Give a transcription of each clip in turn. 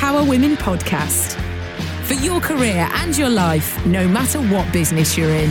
whoa. The Northern Power Women Podcast. For your career and your life, no matter what business you're in.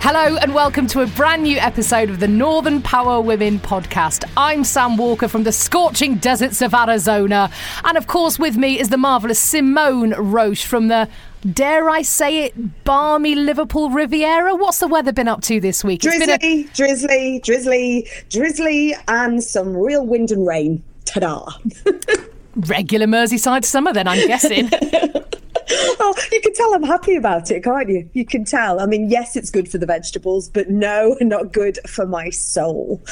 Hello and welcome to a brand new episode of the Northern Power Women podcast. I'm Sam Walker from the scorching deserts of Arizona. And of course, with me is the marvellous Simone Roche from the, dare I say it, balmy Liverpool Riviera. What's the weather been up to this week? It's been a- Drizzly, drizzly, drizzly, drizzly, and some real wind and rain. Ta-da! regular Merseyside summer, then, I'm guessing. oh, you can tell I'm happy about it, can't you? You can tell. I mean, yes, it's good for the vegetables, but no, not good for my soul.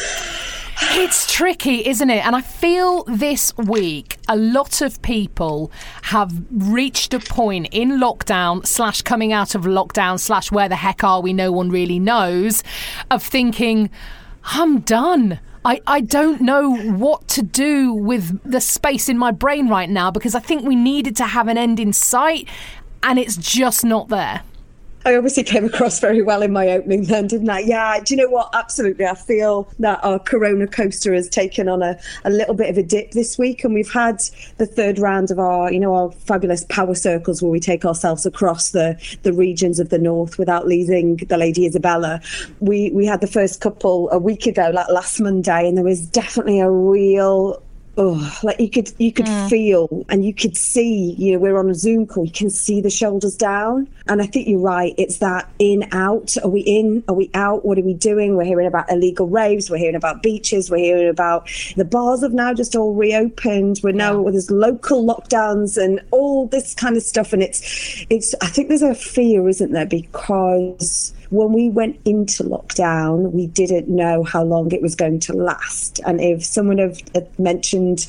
It's tricky, isn't it? And I feel this week a lot of people have reached a point in lockdown slash coming out of lockdown slash where the heck are we? No one really knows. Of thinking, I'm done. I, I don't know what to do with the space in my brain right now because I think we needed to have an end in sight and it's just not there. I obviously came across very well in my opening then, didn't I? Yeah, do you know what? Absolutely. I feel that our Corona coaster has taken on a, a little bit of a dip this week. And we've had the third round of our, you know, our fabulous power circles where we take ourselves across the, the regions of the north without leaving the Lady Isabella. We, we had the first couple a week ago, like last Monday, and there was definitely a real oh, like you could you could mm. feel and you could see, you know, we're on a Zoom call, you can see the shoulders down. And I think you're right. It's that in out. Are we in? Are we out? What are we doing? We're hearing about illegal raves. We're hearing about beaches. We're hearing about the bars have now just all reopened. We're now well, there's local lockdowns and all this kind of stuff. And it's it's I think there's a fear, isn't there? Because when we went into lockdown, we didn't know how long it was going to last. And if someone had had mentioned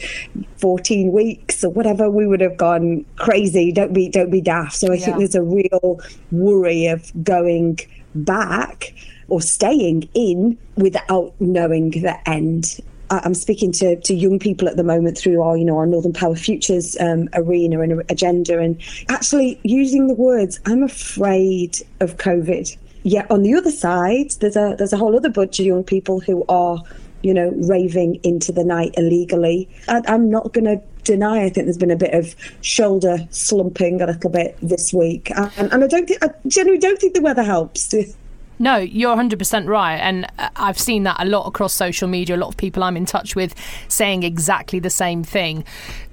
14 weeks or whatever, we would have gone crazy. Don't be, don't be daft. So I Yeah. think there's a real worry of going back or staying in without knowing the end. I'm speaking to, to young people at the moment through our, you know, our Northern Power Futures um, arena and agenda, and actually using the words, "I'm afraid of COVID." Yet on the other side, there's a there's a whole other bunch of young people who are, you know, raving into the night illegally. And I'm not going to deny. I think there's been a bit of shoulder slumping a little bit this week, and, and I don't think I generally don't think the weather helps. No, you're 100% right. And uh, I've seen that a lot across social media. A lot of people I'm in touch with saying exactly the same thing.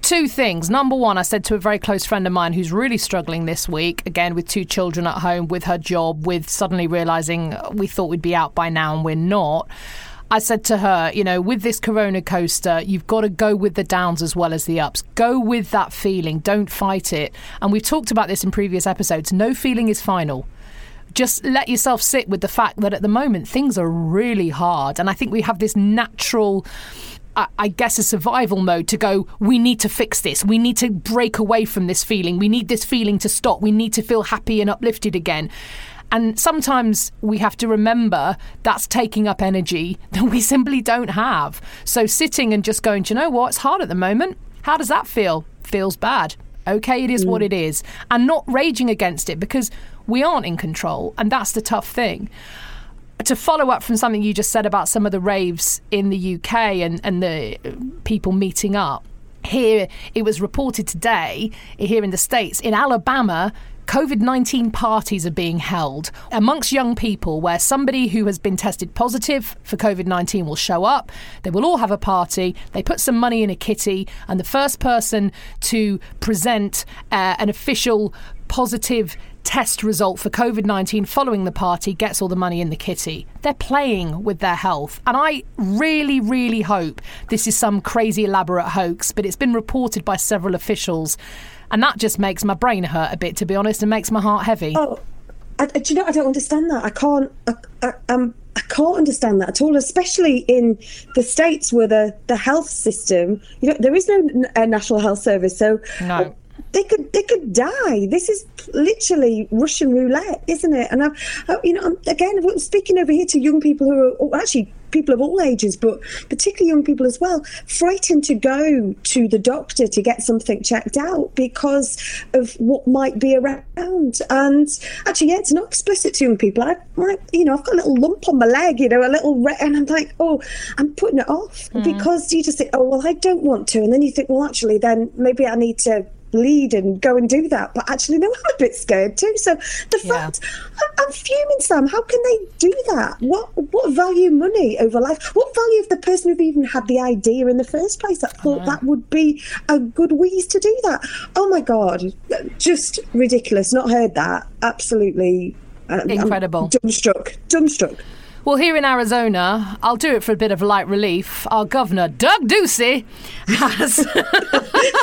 Two things. Number one, I said to a very close friend of mine who's really struggling this week, again, with two children at home, with her job, with suddenly realizing we thought we'd be out by now and we're not. I said to her, you know, with this Corona coaster, you've got to go with the downs as well as the ups. Go with that feeling. Don't fight it. And we've talked about this in previous episodes. No feeling is final just let yourself sit with the fact that at the moment things are really hard. And I think we have this natural. I guess a survival mode to go, we need to fix this. We need to break away from this feeling. We need this feeling to stop. We need to feel happy and uplifted again. And sometimes we have to remember that's taking up energy that we simply don't have. So sitting and just going, do you know what? It's hard at the moment. How does that feel? Feels bad. Okay, it is what mm. it is. And not raging against it because we aren't in control. And that's the tough thing to follow up from something you just said about some of the raves in the UK and, and the people meeting up, here it was reported today, here in the States, in Alabama, COVID 19 parties are being held amongst young people where somebody who has been tested positive for COVID 19 will show up. They will all have a party. They put some money in a kitty, and the first person to present uh, an official positive test result for COVID 19 following the party gets all the money in the kitty. They're playing with their health. And I really, really hope this is some crazy elaborate hoax, but it's been reported by several officials. And that just makes my brain hurt a bit, to be honest, and makes my heart heavy. Oh, I, do you know? I don't understand that. I can't. I, I, um, I can't understand that at all, especially in the states where the, the health system, you know, there is no n- uh, national health service, so No. They could they could die. This is literally Russian roulette, isn't it? And I, I uh, you know, I'm, again, I'm speaking over here to young people who are oh, actually people of all ages, but particularly young people as well, frightened to go to the doctor to get something checked out because of what might be around. And actually, yeah, it's not explicit to young people. I, I you know, I've got a little lump on my leg, you know, a little, re- and I'm like, oh, I'm putting it off hmm. because you just think, oh, well, I don't want to, and then you think, well, actually, then maybe I need to lead and go and do that. But actually, no, I'm a bit scared too. So the Yeah. fact I'm, I'm fuming, Sam. How can they do that? What what value money over life? What value of the person who even had the idea in the first place that thought that would be a good wheeze to do that? Oh my god, just ridiculous. Not heard that. Absolutely. uh, I'm Incredible. dumbstruck. Dumbstruck. Well, here in Arizona, I'll do it for a bit of light relief. Our governor, Doug Ducey, has.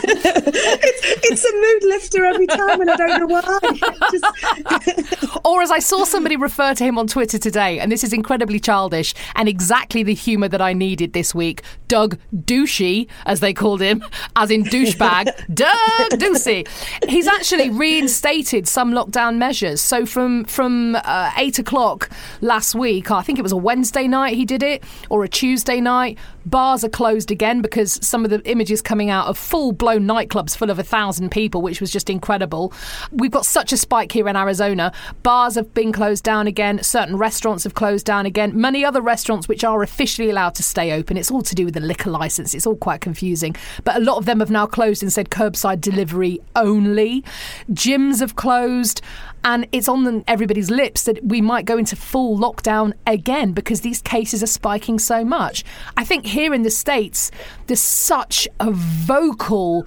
It's a mood lifter every time, and I don't know why. Just, or as I saw somebody refer to him on Twitter today, and this is incredibly childish and exactly the humour that I needed this week. Doug Douchey, as they called him, as in douchebag, Doug Ducey. He's actually reinstated some lockdown measures. So from from uh, eight o'clock last week, I think it was a Wednesday night he did it, or a Tuesday night. Bars are closed again because some of the images coming out of full blown nightclubs full of a thousand people, which was just incredible. We've got such a spike here in Arizona. Bars have been closed down again. Certain restaurants have closed down again. Many other restaurants which are officially allowed to stay open. It's all to do with the liquor license. It's all quite confusing. But a lot of them have now closed and said curbside delivery only. Gyms have closed. And it's on everybody's lips that we might go into full lockdown again because these cases are spiking so much. I think here in the States, there's such a vocal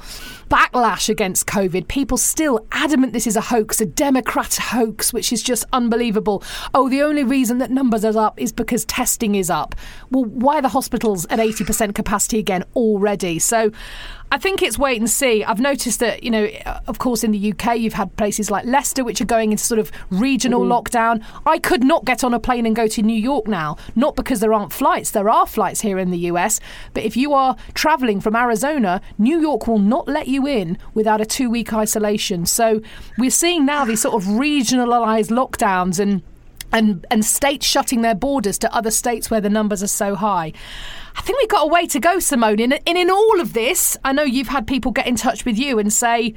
backlash against COVID. People still adamant this is a hoax, a Democrat hoax, which is just unbelievable. Oh, the only reason that numbers are up is because testing is up. Well, why are the hospitals at 80% capacity again already? So I think it's wait and see. I've noticed that, you know, of course, in the UK, you've had places like Leicester, which are going into sort of regional mm-hmm. lockdown. I could not get on a plane and go to New York now, not because there aren't flights. There are flights here in the US. But if you are traveling from Arizona, New York will not let you in without a two week isolation. So we're seeing now these sort of regionalized lockdowns and and and states shutting their borders to other states where the numbers are so high. I think we've got a way to go, Simone. And in, in all of this, I know you've had people get in touch with you and say,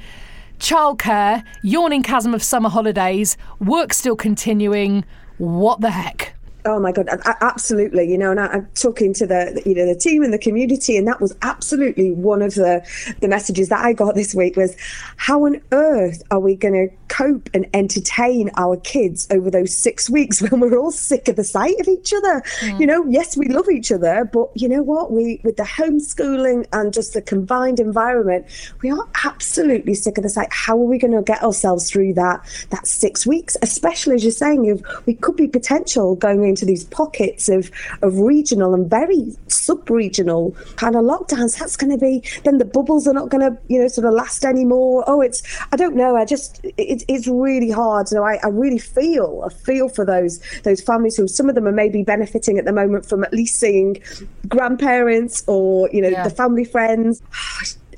childcare, yawning chasm of summer holidays, work still continuing. What the heck? Oh my god, absolutely. You know, and I, I'm talking to the you know the team and the community, and that was absolutely one of the the messages that I got this week was, how on earth are we going to cope and entertain our kids over those six weeks when we're all sick of the sight of each other? Mm. You know, yes, we love each other, but you know what? We with the homeschooling and just the combined environment, we are absolutely sick of the sight. How are we going to get ourselves through that that six weeks? Especially as you're saying, if we could be potential going into these pockets of of regional and very sub-regional kind of lockdowns. That's going to be then the bubbles are not going to you know sort of last anymore. Oh, it's I don't know. I just it, it's really hard. So I, I really feel I feel for those those families who some of them are maybe benefiting at the moment from at least seeing grandparents or you know Yeah. the family friends.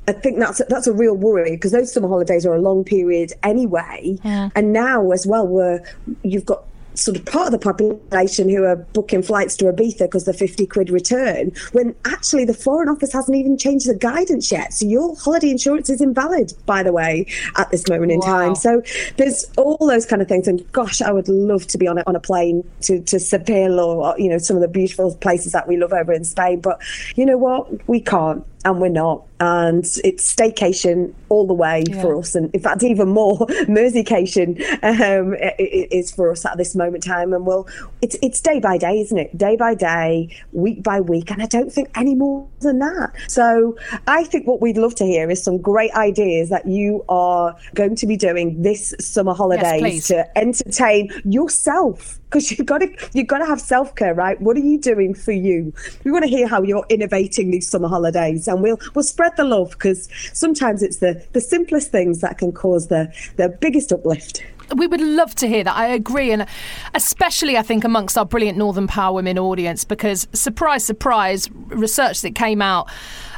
I think that's that's a real worry because those summer holidays are a long period anyway, and now as well, where you've got sort of part of the population who are booking flights to Ibiza because the 50 quid return, when actually the Foreign Office hasn't even changed the guidance yet. So your holiday insurance is invalid, by the way, at this moment in Wow. time. So there's all those kind of things. And gosh, I would love to be on a, on a plane to, to Seville or, you know, some of the beautiful places that we love over in Spain. But you know what? We can't and we're not. And it's staycation all the way for us. And in fact, even more, Merseycation um, is for us at this moment in time. And we'll, it's, it's day by day, isn't it? Day by day, week by week. And I don't think any more than that. So I think what we'd love to hear is some great ideas that you are going to be doing this summer holidays please. to entertain yourself because you've got to you've got to have self care, right? What are you doing for you? We want to hear how you're innovating these summer holidays, and we'll we'll spread the love because sometimes it's the the simplest things that can cause the the biggest uplift. we would love to hear that. I agree, and especially I think amongst our brilliant Northern Power Women audience, because surprise, surprise, research that came out.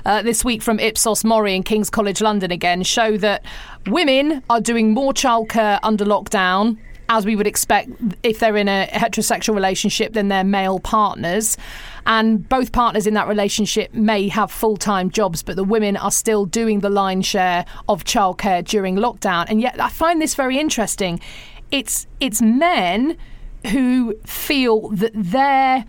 Uh, this week from Ipsos Mori and King's College London again show that women are doing more childcare under lockdown as we would expect if they're in a heterosexual relationship than their male partners. And both partners in that relationship may have full time jobs, but the women are still doing the line share of childcare during lockdown. And yet, I find this very interesting. It's it's men who feel that their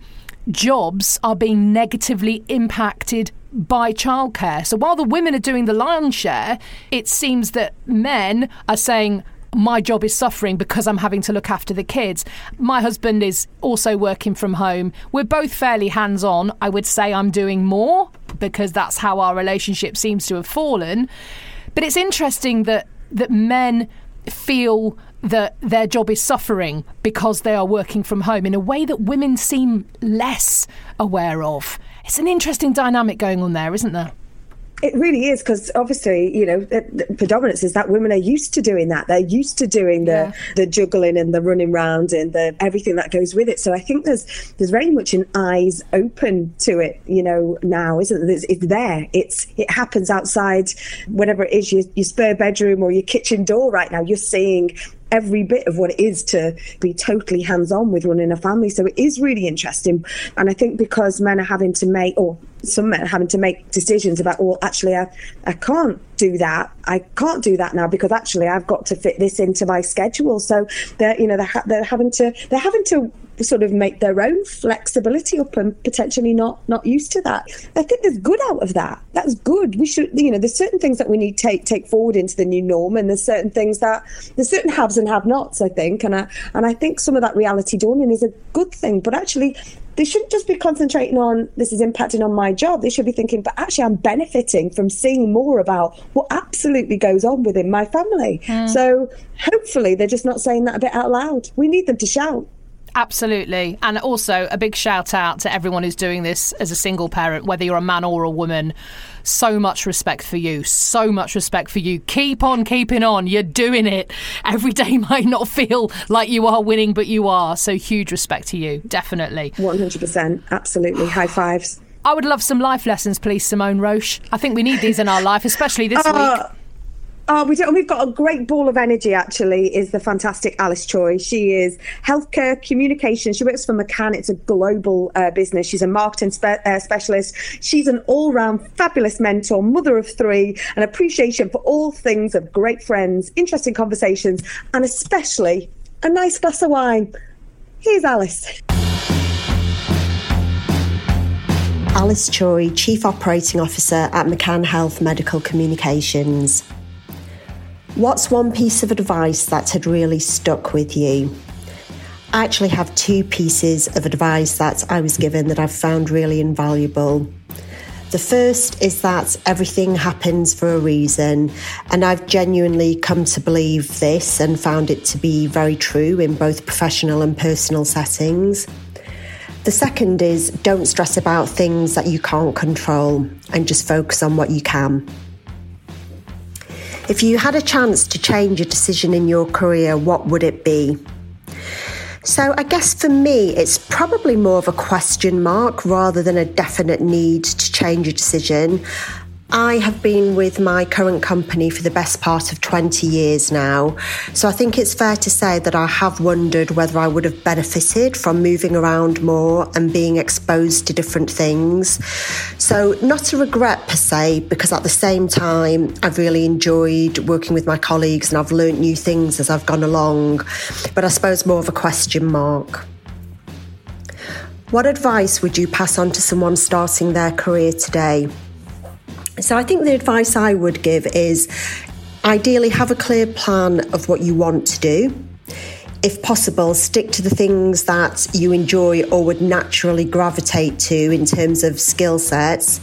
jobs are being negatively impacted by childcare. So while the women are doing the lion's share, it seems that men are saying, my job is suffering because I'm having to look after the kids. My husband is also working from home. We're both fairly hands on. I would say I'm doing more because that's how our relationship seems to have fallen. But it's interesting that that men feel that their job is suffering because they are working from home in a way that women seem less aware of. It's an interesting dynamic going on there, isn't there? It really is because obviously, you know, predominance is that women are used to doing that. They're used to doing the Yeah. the juggling and the running round and the everything that goes with it. So I think there's there's very much an eyes open to it, you know, now, isn't there? It's, it's there. It's it happens outside, whatever it is, your, your spare bedroom or your kitchen door. Right now, you're seeing every bit of what it is to be totally hands on with running a family. So it is really interesting. And I think because men are having to make, or some men are having to make decisions about, well, actually, I, I can't do that. I can't do that now because actually I've got to fit this into my schedule. So they're, you know, they're, ha- they're having to, they're having to sort of make their own flexibility up and potentially not not used to that. I think there's good out of that. That's good. We should you know there's certain things that we need to take take forward into the new norm and there's certain things that there's certain haves and have nots I think and I and I think some of that reality dawning is a good thing but actually they shouldn't just be concentrating on this is impacting on my job. They should be thinking, but actually, I'm benefiting from seeing more about what absolutely goes on within my family. Hmm. So hopefully, they're just not saying that a bit out loud. We need them to shout. Absolutely. And also a big shout out to everyone who's doing this as a single parent, whether you're a man or a woman. So much respect for you. So much respect for you. Keep on keeping on. You're doing it. Every day might not feel like you are winning, but you are. So huge respect to you. Definitely. 100%. Absolutely. High fives. I would love some life lessons, please, Simone Roche. I think we need these in our life, especially this uh, week. Oh, we do, we've got a great ball of energy. Actually, is the fantastic Alice Choi. She is healthcare communication. She works for McCann. It's a global uh, business. She's a marketing spe- uh, specialist. She's an all-round fabulous mentor, mother of three, an appreciation for all things of great friends, interesting conversations, and especially a nice glass of wine. Here's Alice. Alice Choi, Chief Operating Officer at McCann Health Medical Communications. What's one piece of advice that had really stuck with you? I actually have two pieces of advice that I was given that I've found really invaluable. The first is that everything happens for a reason, and I've genuinely come to believe this and found it to be very true in both professional and personal settings. The second is don't stress about things that you can't control and just focus on what you can. If you had a chance to change a decision in your career, what would it be? So, I guess for me, it's probably more of a question mark rather than a definite need to change a decision. I have been with my current company for the best part of 20 years now. So I think it's fair to say that I have wondered whether I would have benefited from moving around more and being exposed to different things. So, not a regret per se, because at the same time, I've really enjoyed working with my colleagues and I've learnt new things as I've gone along. But I suppose more of a question mark. What advice would you pass on to someone starting their career today? So I think the advice I would give is ideally have a clear plan of what you want to do. If possible, stick to the things that you enjoy or would naturally gravitate to in terms of skill sets.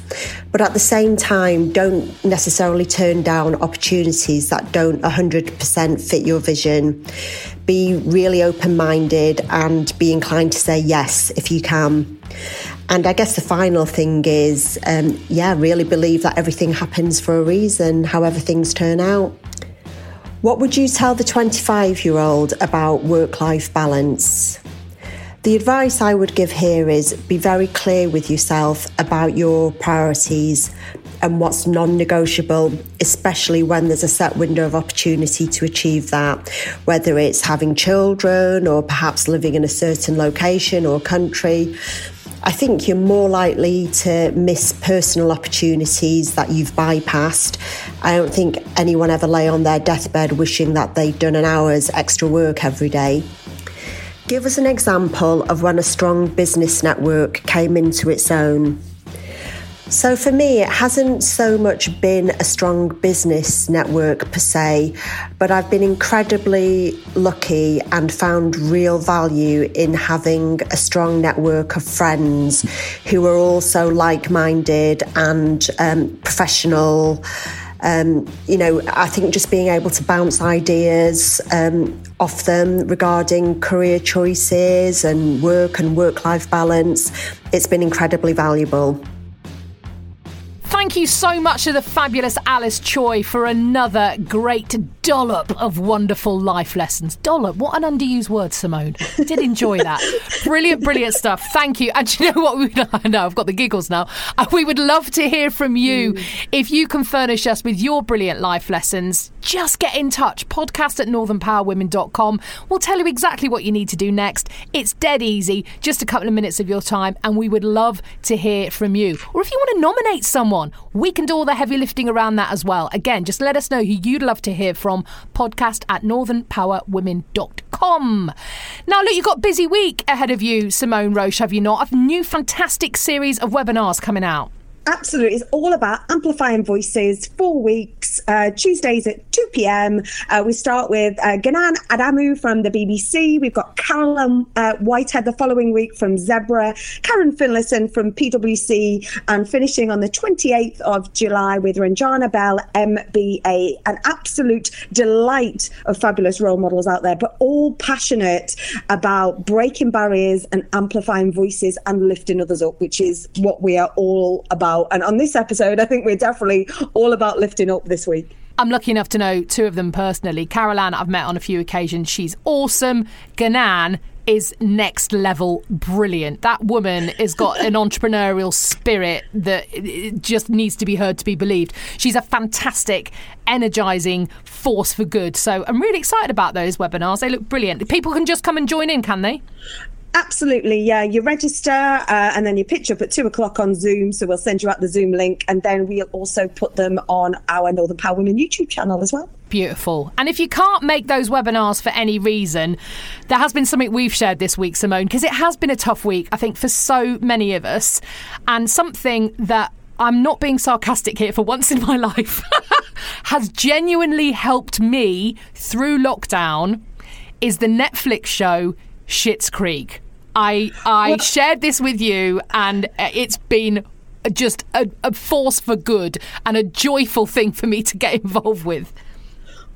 But at the same time, don't necessarily turn down opportunities that don't 100% fit your vision. Be really open minded and be inclined to say yes if you can. And I guess the final thing is, um, yeah, really believe that everything happens for a reason, however things turn out. What would you tell the 25 year old about work life balance? The advice I would give here is be very clear with yourself about your priorities and what's non negotiable, especially when there's a set window of opportunity to achieve that, whether it's having children or perhaps living in a certain location or country. I think you're more likely to miss personal opportunities that you've bypassed. I don't think anyone ever lay on their deathbed wishing that they'd done an hour's extra work every day. Give us an example of when a strong business network came into its own. So for me, it hasn't so much been a strong business network per se, but I've been incredibly lucky and found real value in having a strong network of friends who are also like minded and um, professional. Um, you know, I think just being able to bounce ideas um, off them regarding career choices and work and work life balance, it's been incredibly valuable. Thank you so much to the fabulous Alice Choi for another great dollop of wonderful life lessons. Dollop, what an underused word, Simone. Did enjoy that. brilliant, brilliant stuff. Thank you. And you know what? We, I know I've got the giggles now. Uh, We would love to hear from you. If you can furnish us with your brilliant life lessons, just get in touch. Podcast at northernpowerwomen.com. We'll tell you exactly what you need to do next. It's dead easy, just a couple of minutes of your time, and we would love to hear from you. Or if you want to nominate someone, we can do all the heavy lifting around that as well. Again, just let us know who you'd love to hear from. Podcast at northernpowerwomen.com. Now, look, you've got busy week ahead of you, Simone Roche, have you not? A new fantastic series of webinars coming out. Absolutely. It's all about amplifying voices, four weeks, uh, Tuesdays at 2 p.m. Uh, we start with uh, Ngunan Adamu from the BBC. We've got Carolyn uh, Whitehead the following week from Zebra, Karen Finlayson from PwC, and finishing on the 28th of July with Ranjana Bell, MBA. An absolute delight of fabulous role models out there, but all passionate about breaking barriers and amplifying voices and lifting others up, which is what we are all about. And on this episode, I think we're definitely all about lifting up this week. I'm lucky enough to know two of them personally. Caroline, I've met on a few occasions. She's awesome. Ngunan is next level brilliant. That woman has got an entrepreneurial spirit that just needs to be heard to be believed. She's a fantastic, energizing force for good. So I'm really excited about those webinars. They look brilliant. People can just come and join in, can they? Absolutely, yeah. You register uh, and then you pitch up at two o'clock on Zoom. So we'll send you out the Zoom link, and then we'll also put them on our Northern Power Women YouTube channel as well. Beautiful. And if you can't make those webinars for any reason, there has been something we've shared this week, Simone, because it has been a tough week, I think, for so many of us, and something that I'm not being sarcastic here for once in my life has genuinely helped me through lockdown is the Netflix show Schitt's Creek. I I shared this with you, and uh, it's been just a, a force for good and a joyful thing for me to get involved with.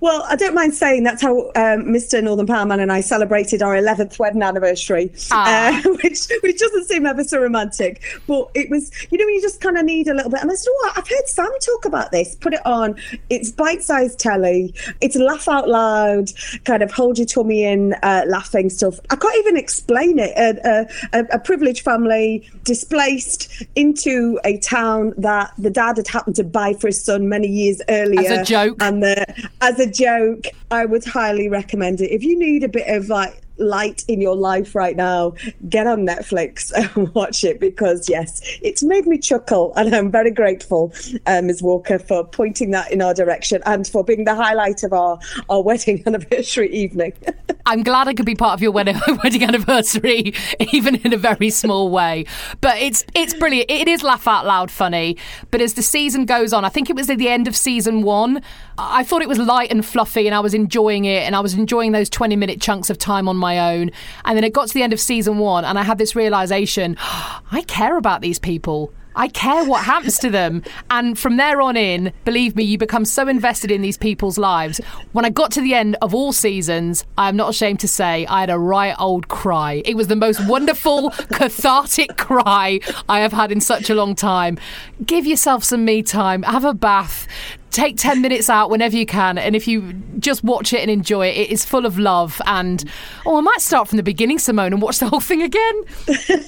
Well, I don't mind saying that's how um, Mr. Northern Powerman and I celebrated our 11th wedding anniversary, Ah. uh, which which doesn't seem ever so romantic. But it was, you know, when you just kind of need a little bit. And I said, oh, I've heard Sam talk about this. Put it on. It's bite-sized telly. It's laugh out loud, kind of hold your tummy in, uh, laughing stuff. I can't even explain it. A, a, a privileged family displaced into a town that the dad had happened to buy for his son many years earlier. As a joke. And the, as a joke, I would highly recommend it. If you need a bit of like light in your life right now, get on Netflix and watch it because yes, it's made me chuckle, and I'm very grateful, uh, Ms. Walker, for pointing that in our direction and for being the highlight of our our wedding anniversary evening. I'm glad I could be part of your wedding, wedding anniversary, even in a very small way. But it's it's brilliant. It is laugh out loud funny. But as the season goes on, I think it was at the end of season one. I thought it was light and fluffy, and I was enjoying it, and I was enjoying those 20 minute chunks of time on my own. And then it got to the end of season one, and I had this realization: I care about these people. I care what happens to them. And from there on in, believe me, you become so invested in these people's lives. When I got to the end of all seasons, I am not ashamed to say I had a right old cry. It was the most wonderful, cathartic cry I have had in such a long time. Give yourself some me time, have a bath. Take 10 minutes out whenever you can. And if you just watch it and enjoy it, it is full of love. And, oh, I might start from the beginning, Simone, and watch the whole thing again.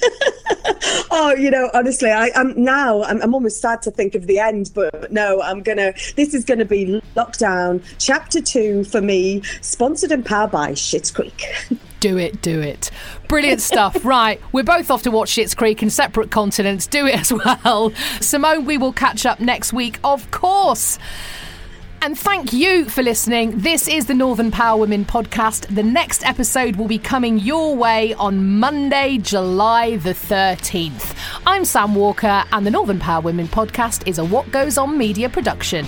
Oh, you know, honestly, I, I'm now I'm, I'm almost sad to think of the end, but no, I'm gonna. This is gonna be lockdown chapter two for me, sponsored and powered by Schitt's Creek. Do it, do it. Brilliant stuff. right, we're both off to watch Schitt's Creek in separate continents. Do it as well. Simone, we will catch up next week, of course. And thank you for listening. This is the Northern Power Women podcast. The next episode will be coming your way on Monday, July the 13th. I'm Sam Walker, and the Northern Power Women podcast is a What Goes On media production.